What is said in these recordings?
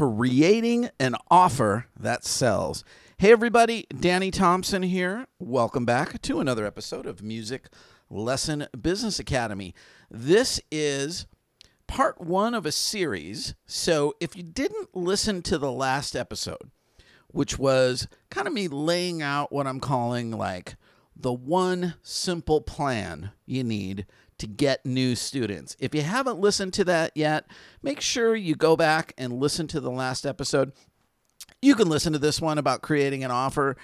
creating an offer that sells. Hey, everybody, Danny Thompson here. Welcome back to another episode of Music Lesson Business Academy. This is part one of a series. So, if you didn't listen to the last episode, which was kind of me laying out what I'm calling like the one simple plan you need to get new students. If you haven't listened to that yet, make sure you go back and listen to the last episode. You can listen to this one about creating an offer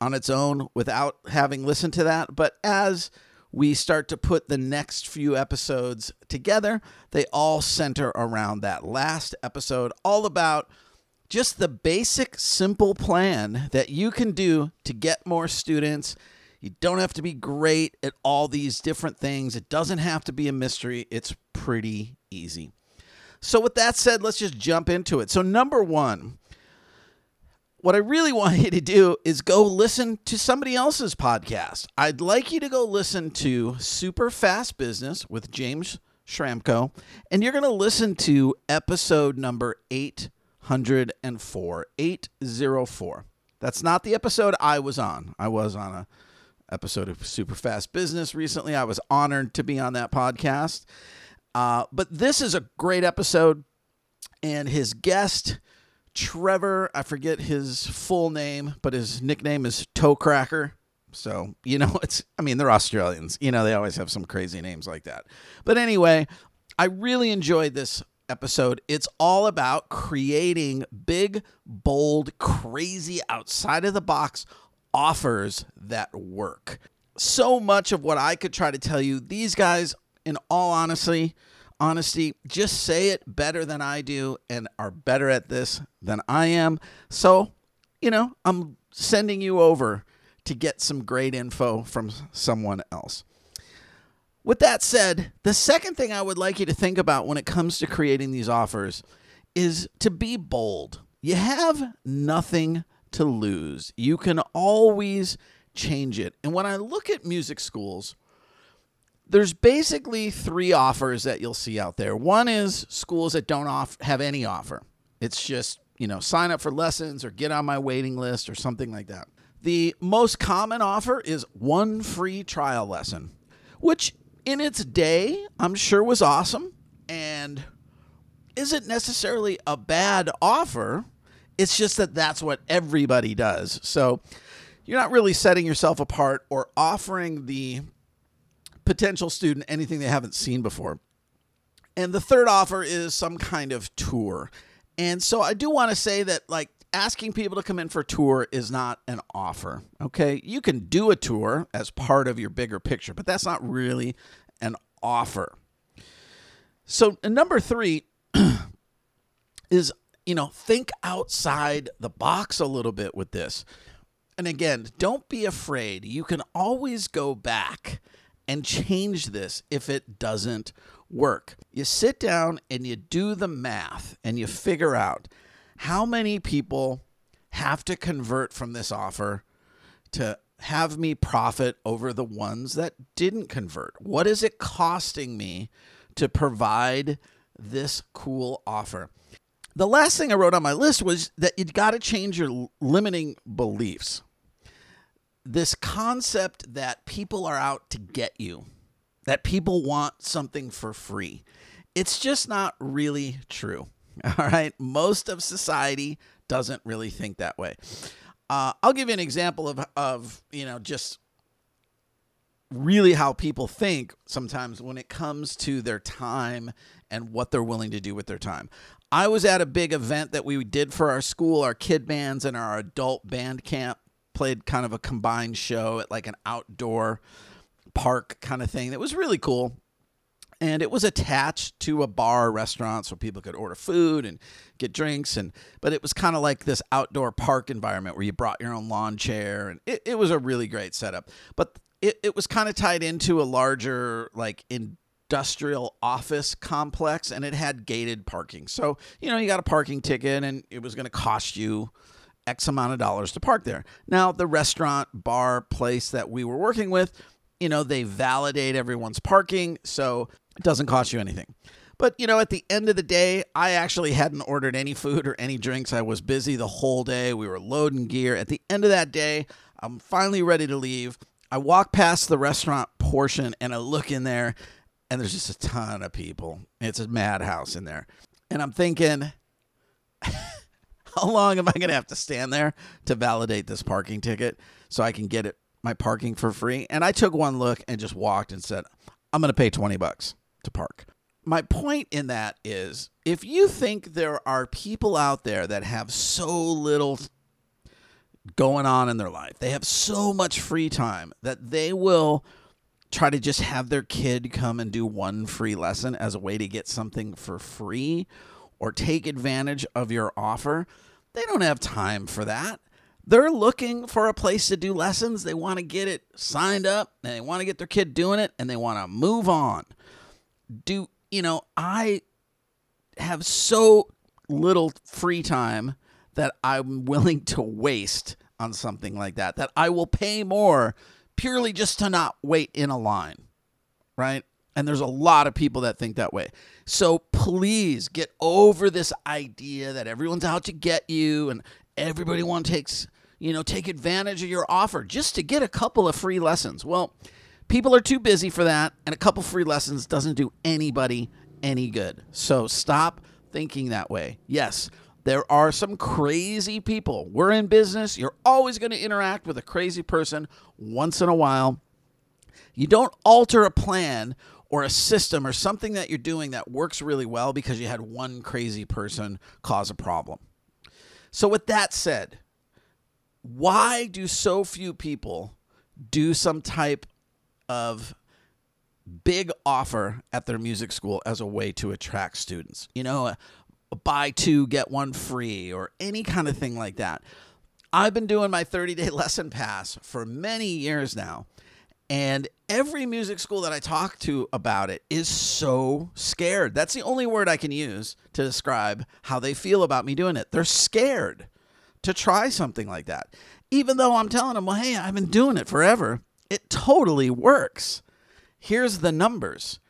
on its own without having listened to that. But as we start to put the next few episodes together, they all center around that last episode, all about just the basic, simple plan that you can do to get more students you don't have to be great at all these different things. It doesn't have to be a mystery. It's pretty easy. So, with that said, let's just jump into it. So, number one, what I really want you to do is go listen to somebody else's podcast. I'd like you to go listen to Super Fast Business with James Schramko, and you're going to listen to episode number 804. 804. That's not the episode I was on. I was on a episode of Super Fast Business recently. I was honored to be on that podcast. Uh, but this is a great episode, and his guest, Trevor, I forget his full name, but his nickname is Toe Cracker. So, you know, it's, I mean, they're Australians. You know, they always have some crazy names like that. But anyway, I really enjoyed this episode. It's all about creating big, bold, crazy, outside of the box offers that work. So much of what I could try to tell you, these guys, in all honesty, honesty, just say it better than I do and are better at this than I am. So, you know, I'm sending you over to get some great info from someone else. With that said, the second thing I would like you to think about when it comes to creating these offers is to be bold. You have nothing to lose. You can always change it. And when I look at music schools, there's basically three offers that you'll see out there. One is schools that don't off- have any offer. It's just, you know, sign up for lessons or get on my waiting list or something like that. The most common offer is one free trial lesson, which in its day, I'm sure was awesome and isn't necessarily a bad offer it's just that that's what everybody does. So you're not really setting yourself apart or offering the potential student anything they haven't seen before. And the third offer is some kind of tour. And so I do want to say that, like, asking people to come in for a tour is not an offer. Okay. You can do a tour as part of your bigger picture, but that's not really an offer. So, number three is you know, think outside the box a little bit with this. And again, don't be afraid. You can always go back and change this if it doesn't work. You sit down and you do the math and you figure out how many people have to convert from this offer to have me profit over the ones that didn't convert. What is it costing me to provide this cool offer? The last thing I wrote on my list was that you got to change your limiting beliefs. This concept that people are out to get you, that people want something for free. It's just not really true. All right. Most of society doesn't really think that way. Uh, I'll give you an example of, of, you know, just really how people think sometimes when it comes to their time and what they're willing to do with their time. I was at a big event that we did for our school, our kid bands and our adult band camp. Played kind of a combined show at like an outdoor park kind of thing. That was really cool. And it was attached to a bar restaurant so people could order food and get drinks and but it was kind of like this outdoor park environment where you brought your own lawn chair and it, it was a really great setup. But it, it was kind of tied into a larger like in industrial office complex and it had gated parking. So, you know, you got a parking ticket and it was going to cost you X amount of dollars to park there. Now, the restaurant, bar, place that we were working with, you know, they validate everyone's parking. So it doesn't cost you anything. But, you know, at the end of the day, I actually hadn't ordered any food or any drinks. I was busy the whole day. We were loading gear. At the end of that day, I'm finally ready to leave. I walk past the restaurant portion and I look in there, and there's just a ton of people. It's a madhouse in there. And I'm thinking, how long am I going to have to stand there to validate this parking ticket so I can get it my parking for free? And I took one look and just walked and said, I'm going to pay 20 bucks to park. My point in that is if you think there are people out there that have so little going on in their life, they have so much free time that they will try to just have their kid come and do one free lesson as a way to get something for free or take advantage of your offer, they don't have time for that. They're looking for a place to do lessons. They want to get it signed up and they want to get their kid doing it and they want to move on. Do, you know, I have so little free time that I'm willing to waste on something like that, that I will pay more purely just to not wait in a line, right? And there's a lot of people that think that way. So please get over this idea that everyone's out to get you and everybody wants takes, you know, take advantage of your offer just to get a couple of free lessons. Well, people are too busy for that, and a couple free lessons doesn't do anybody any good. So stop thinking that way. Yes, there are some crazy people. We're in business. You're always going to interact with a crazy person once in a while. You don't alter a plan or a system or something that you're doing that works really well because you had one crazy person cause a problem. So, with that said, why do so few people do some type of big offer at their music school as a way to attract students? You know, buy two, get one free, or any kind of thing like that. I've been doing my 30 day lesson pass for many years now. And every music school that I talk to about it is so scared. That's the only word I can use to describe how they feel about me doing it. They're scared to try something like that. Even though I'm telling them, well, hey, I've been doing it forever, it totally works. Here's the numbers,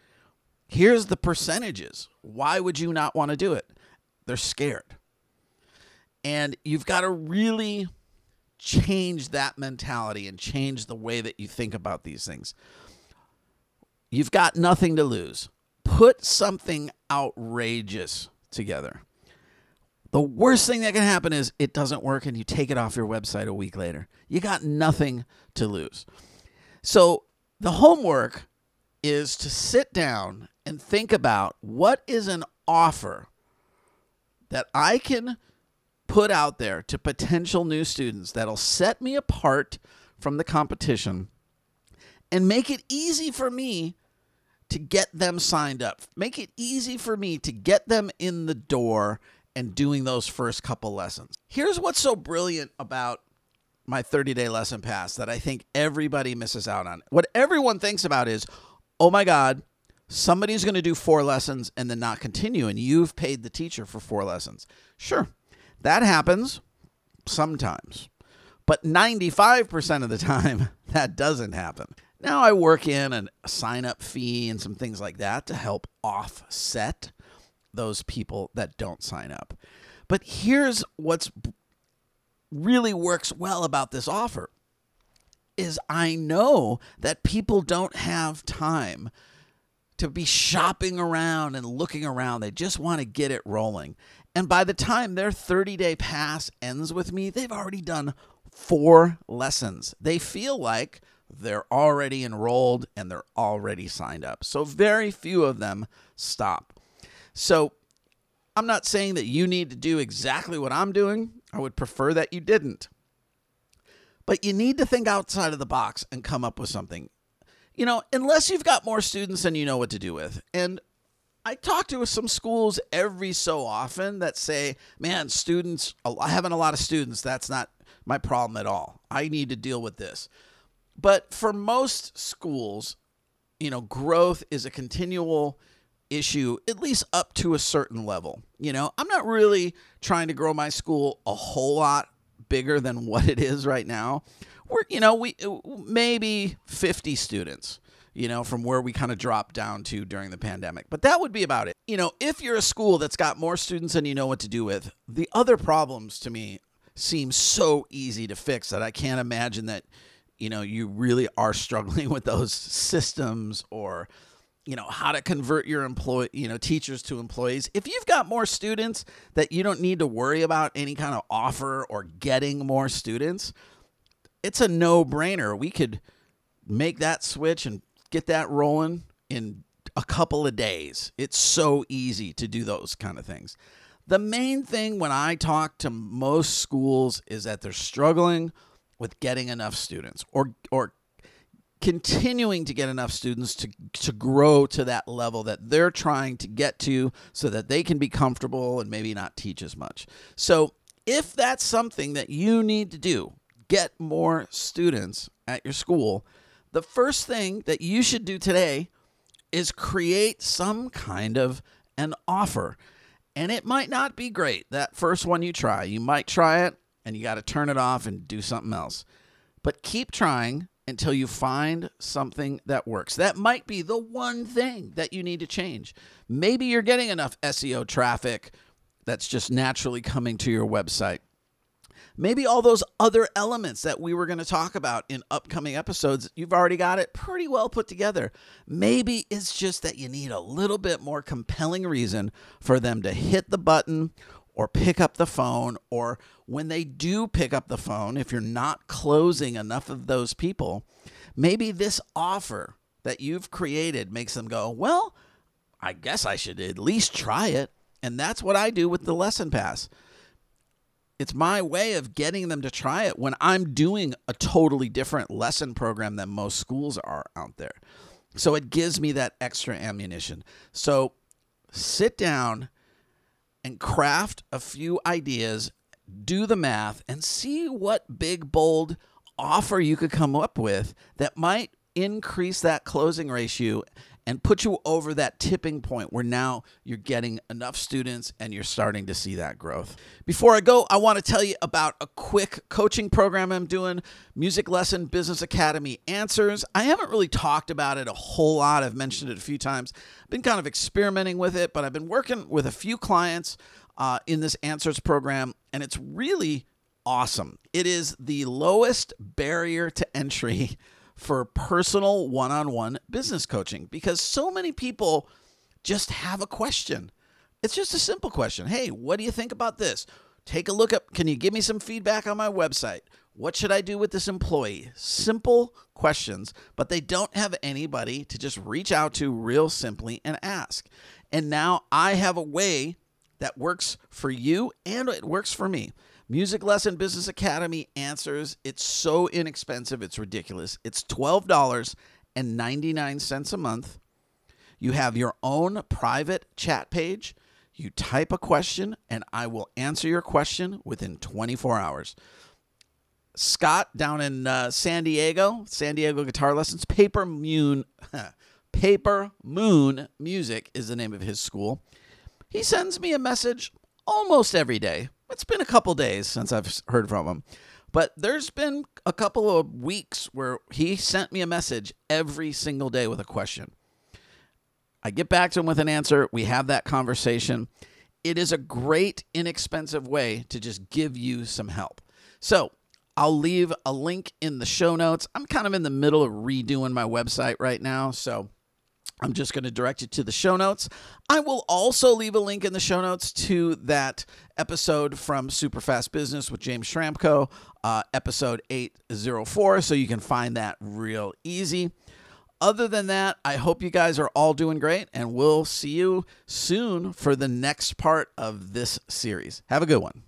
here's the percentages. Why would you not want to do it? They're scared. And you've got to really change that mentality and change the way that you think about these things. You've got nothing to lose. Put something outrageous together. The worst thing that can happen is it doesn't work and you take it off your website a week later. You got nothing to lose. So, the homework is to sit down and think about what is an offer that I can put out there to potential new students that'll set me apart from the competition and make it easy for me to get them signed up. Make it easy for me to get them in the door and doing those first couple lessons. Here's what's so brilliant about my 30 day lesson pass that I think everybody misses out on. What everyone thinks about is, oh my God, somebody's going to do four lessons and then not continue, and you've paid the teacher for four lessons. Sure, that happens sometimes, but 95% of the time, that doesn't happen. Now I work in a sign up fee and some things like that to help offset those people that don't sign up. But here's what's really works well about this offer is I know that people don't have time to be shopping around and looking around. They just want to get it rolling. And by the time their 30 day pass ends with me, they've already done four lessons. They feel like they're already enrolled and they're already signed up. So very few of them stop. So I'm not saying that you need to do exactly what I'm doing. I would prefer that you didn't. But you need to think outside of the box and come up with something. You know, unless you've got more students than you know what to do with. And I talk to some schools every so often that say, man, students, having a lot of students, that's not my problem at all. I need to deal with this. But for most schools, you know, growth is a continual issue, at least up to a certain level. You know, I'm not really trying to grow my school a whole lot bigger than what it is right now. We're, you know, we uh, maybe 50 students you know, from where we kind of dropped down to during the pandemic. But that would be about it. You know, if you're a school that's got more students than you know what to do with, the other problems to me seem so easy to fix that I can't imagine that, you know, you really are struggling with those systems or you know how to convert your employee you know teachers to employees if you've got more students that you don't need to worry about any kind of offer or getting more students it's a no-brainer. We could make that switch and get that rolling in a couple of days. It's so easy to do those kind of things. The main thing when i talk to most schools is that they're struggling with getting enough students or or continuing to get enough students to, to grow to that level that they're trying to get to so that they can be comfortable and maybe not teach as much. So, if that's something that you need to do, get more students at your school, the first thing that you should do today is create some kind of an offer. And it might not be great that first one you try. You might try it and you got to turn it off and do something else. But keep trying until you find something that works. That might be the one thing that you need to change. Maybe you're getting enough SEO traffic that's just naturally coming to your website. Maybe all those other elements that we were going to talk about in upcoming episodes, you've already got it pretty well put together. Maybe it's just that you need a little bit more compelling reason for them to hit the button or pick up the phone, or when they do pick up the phone, if you're not closing enough of those people, maybe this offer that you've created makes them go, Well, I guess I should at least try it. And that's what I do with the lesson pass. It's my way of getting them to try it when I'm doing a totally different lesson program than most schools are out there. So it gives me that extra ammunition. So sit down and craft a few ideas, do the math, and see what big, bold offer you could come up with that might increase that closing ratio and put you over that tipping point where now you're getting enough students and you're starting to see that growth. Before I go, I want to tell you about a quick coaching program I'm doing Music Lesson Business Academy Answers. I haven't really talked about it a whole lot, I've mentioned it a few times. I've been kind of experimenting with it, but I've been working with a few clients uh, in this Answers program, and it's really awesome. It is the lowest barrier to entry for personal one on one business coaching because so many people just have a question. It's just a simple question. Hey, what do you think about this? Take a look at, can you give me some feedback on my website? What should I do with this employee? Simple questions, but they don't have anybody to just reach out to real simply and ask. And now I have a way that works for you and it works for me. Music Lesson Business Academy answers. It's so inexpensive, it's ridiculous. It's $12.99 a month. You have your own private chat page. You type a question, and I will answer your question within 24 hours. Scott down in uh, San Diego, San Diego Guitar Lessons, Paper Moon, Paper Moon Music is the name of his school. He sends me a message almost every day it's been a couple days since I've heard from him. But there's been a couple of weeks where he sent me a message every single day with a question. I get back to him with an answer. We have that conversation. It is a great, inexpensive way to just give you some help. So I'll leave a link in the show notes. I'm kind of in the middle of redoing my website right now. So I'm just going to direct you to the show notes. I will also leave a link in the show notes to that episode from Super Fast Business with James Schramko, uh, episode 804, so you can find that real easy. Other than that, I hope you guys are all doing great, and we'll see you soon for the next part of this series. Have a good one.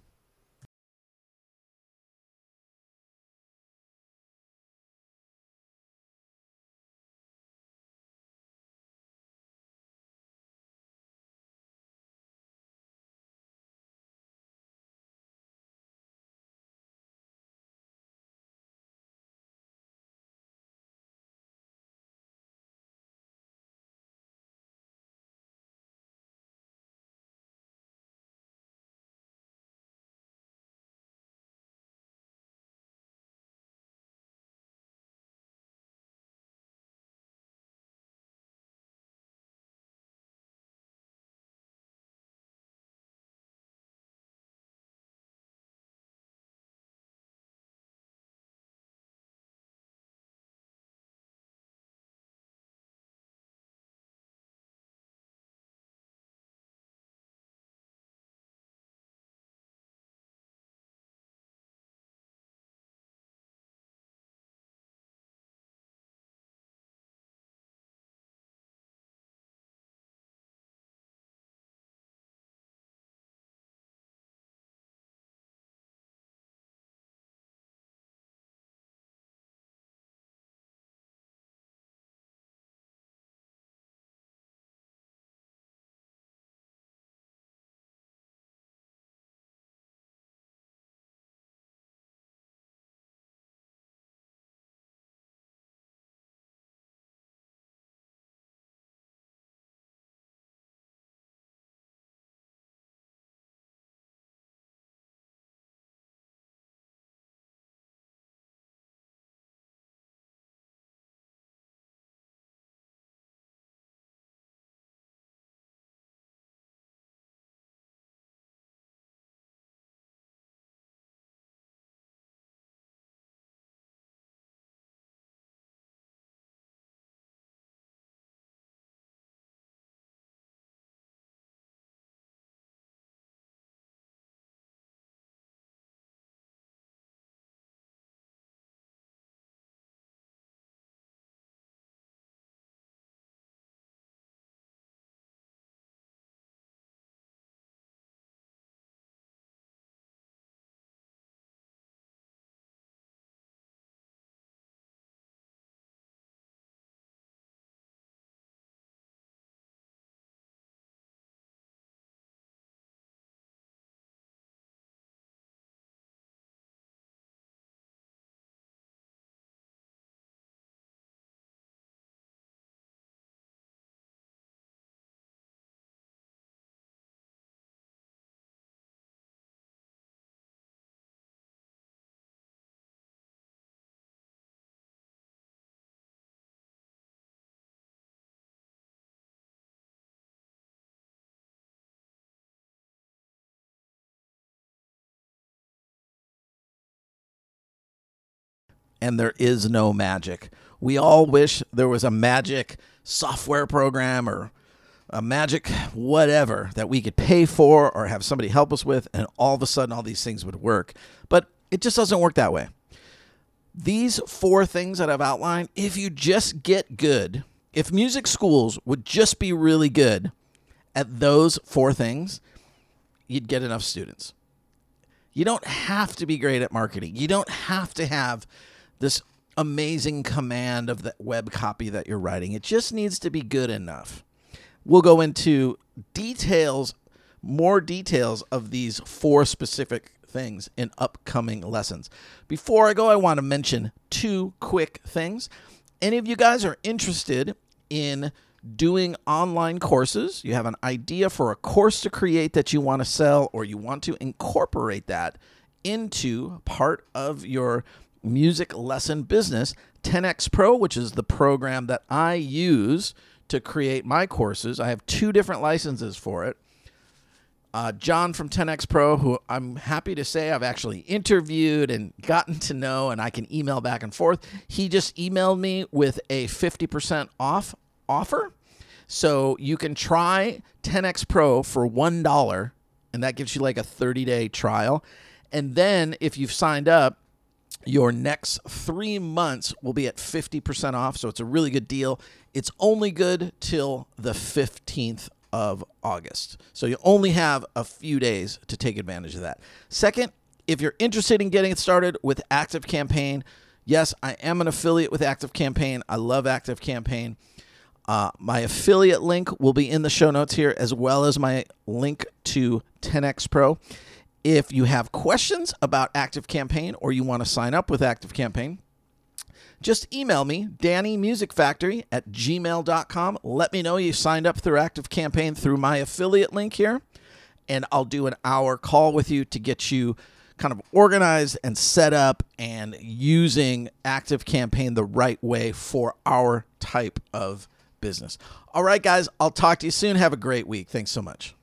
And there is no magic. We all wish there was a magic software program or a magic whatever that we could pay for or have somebody help us with, and all of a sudden all these things would work. But it just doesn't work that way. These four things that I've outlined, if you just get good, if music schools would just be really good at those four things, you'd get enough students. You don't have to be great at marketing. You don't have to have this amazing command of the web copy that you're writing. It just needs to be good enough. We'll go into details, more details of these four specific things in upcoming lessons. Before I go, I want to mention two quick things. Any of you guys are interested in doing online courses, you have an idea for a course to create that you want to sell, or you want to incorporate that into part of your music lesson business, 10x Pro, which is the program that I use to create my courses. I have two different licenses for it. Uh, John from 10x Pro, who I'm happy to say I've actually interviewed and gotten to know, and I can email back and forth. He just emailed me with a 50% off offer. So you can try 10x Pro for $1, and that gives you like a 30 day trial. And then if you've signed up, your next three months will be at 50% off. So it's a really good deal. It's only good till the 15th of August. So you only have a few days to take advantage of that. Second, if you're interested in getting started with Active Campaign, yes, I am an affiliate with Active Campaign. I love Active Campaign. Uh, my affiliate link will be in the show notes here, as well as my link to 10x Pro. If you have questions about Active Campaign or you want to sign up with Active Campaign, just email me, DannyMusicFactory at gmail.com. Let me know you signed up through Active Campaign through my affiliate link here, and I'll do an hour call with you to get you kind of organized and set up and using Active Campaign the right way for our type of business. All right, guys, I'll talk to you soon. Have a great week. Thanks so much.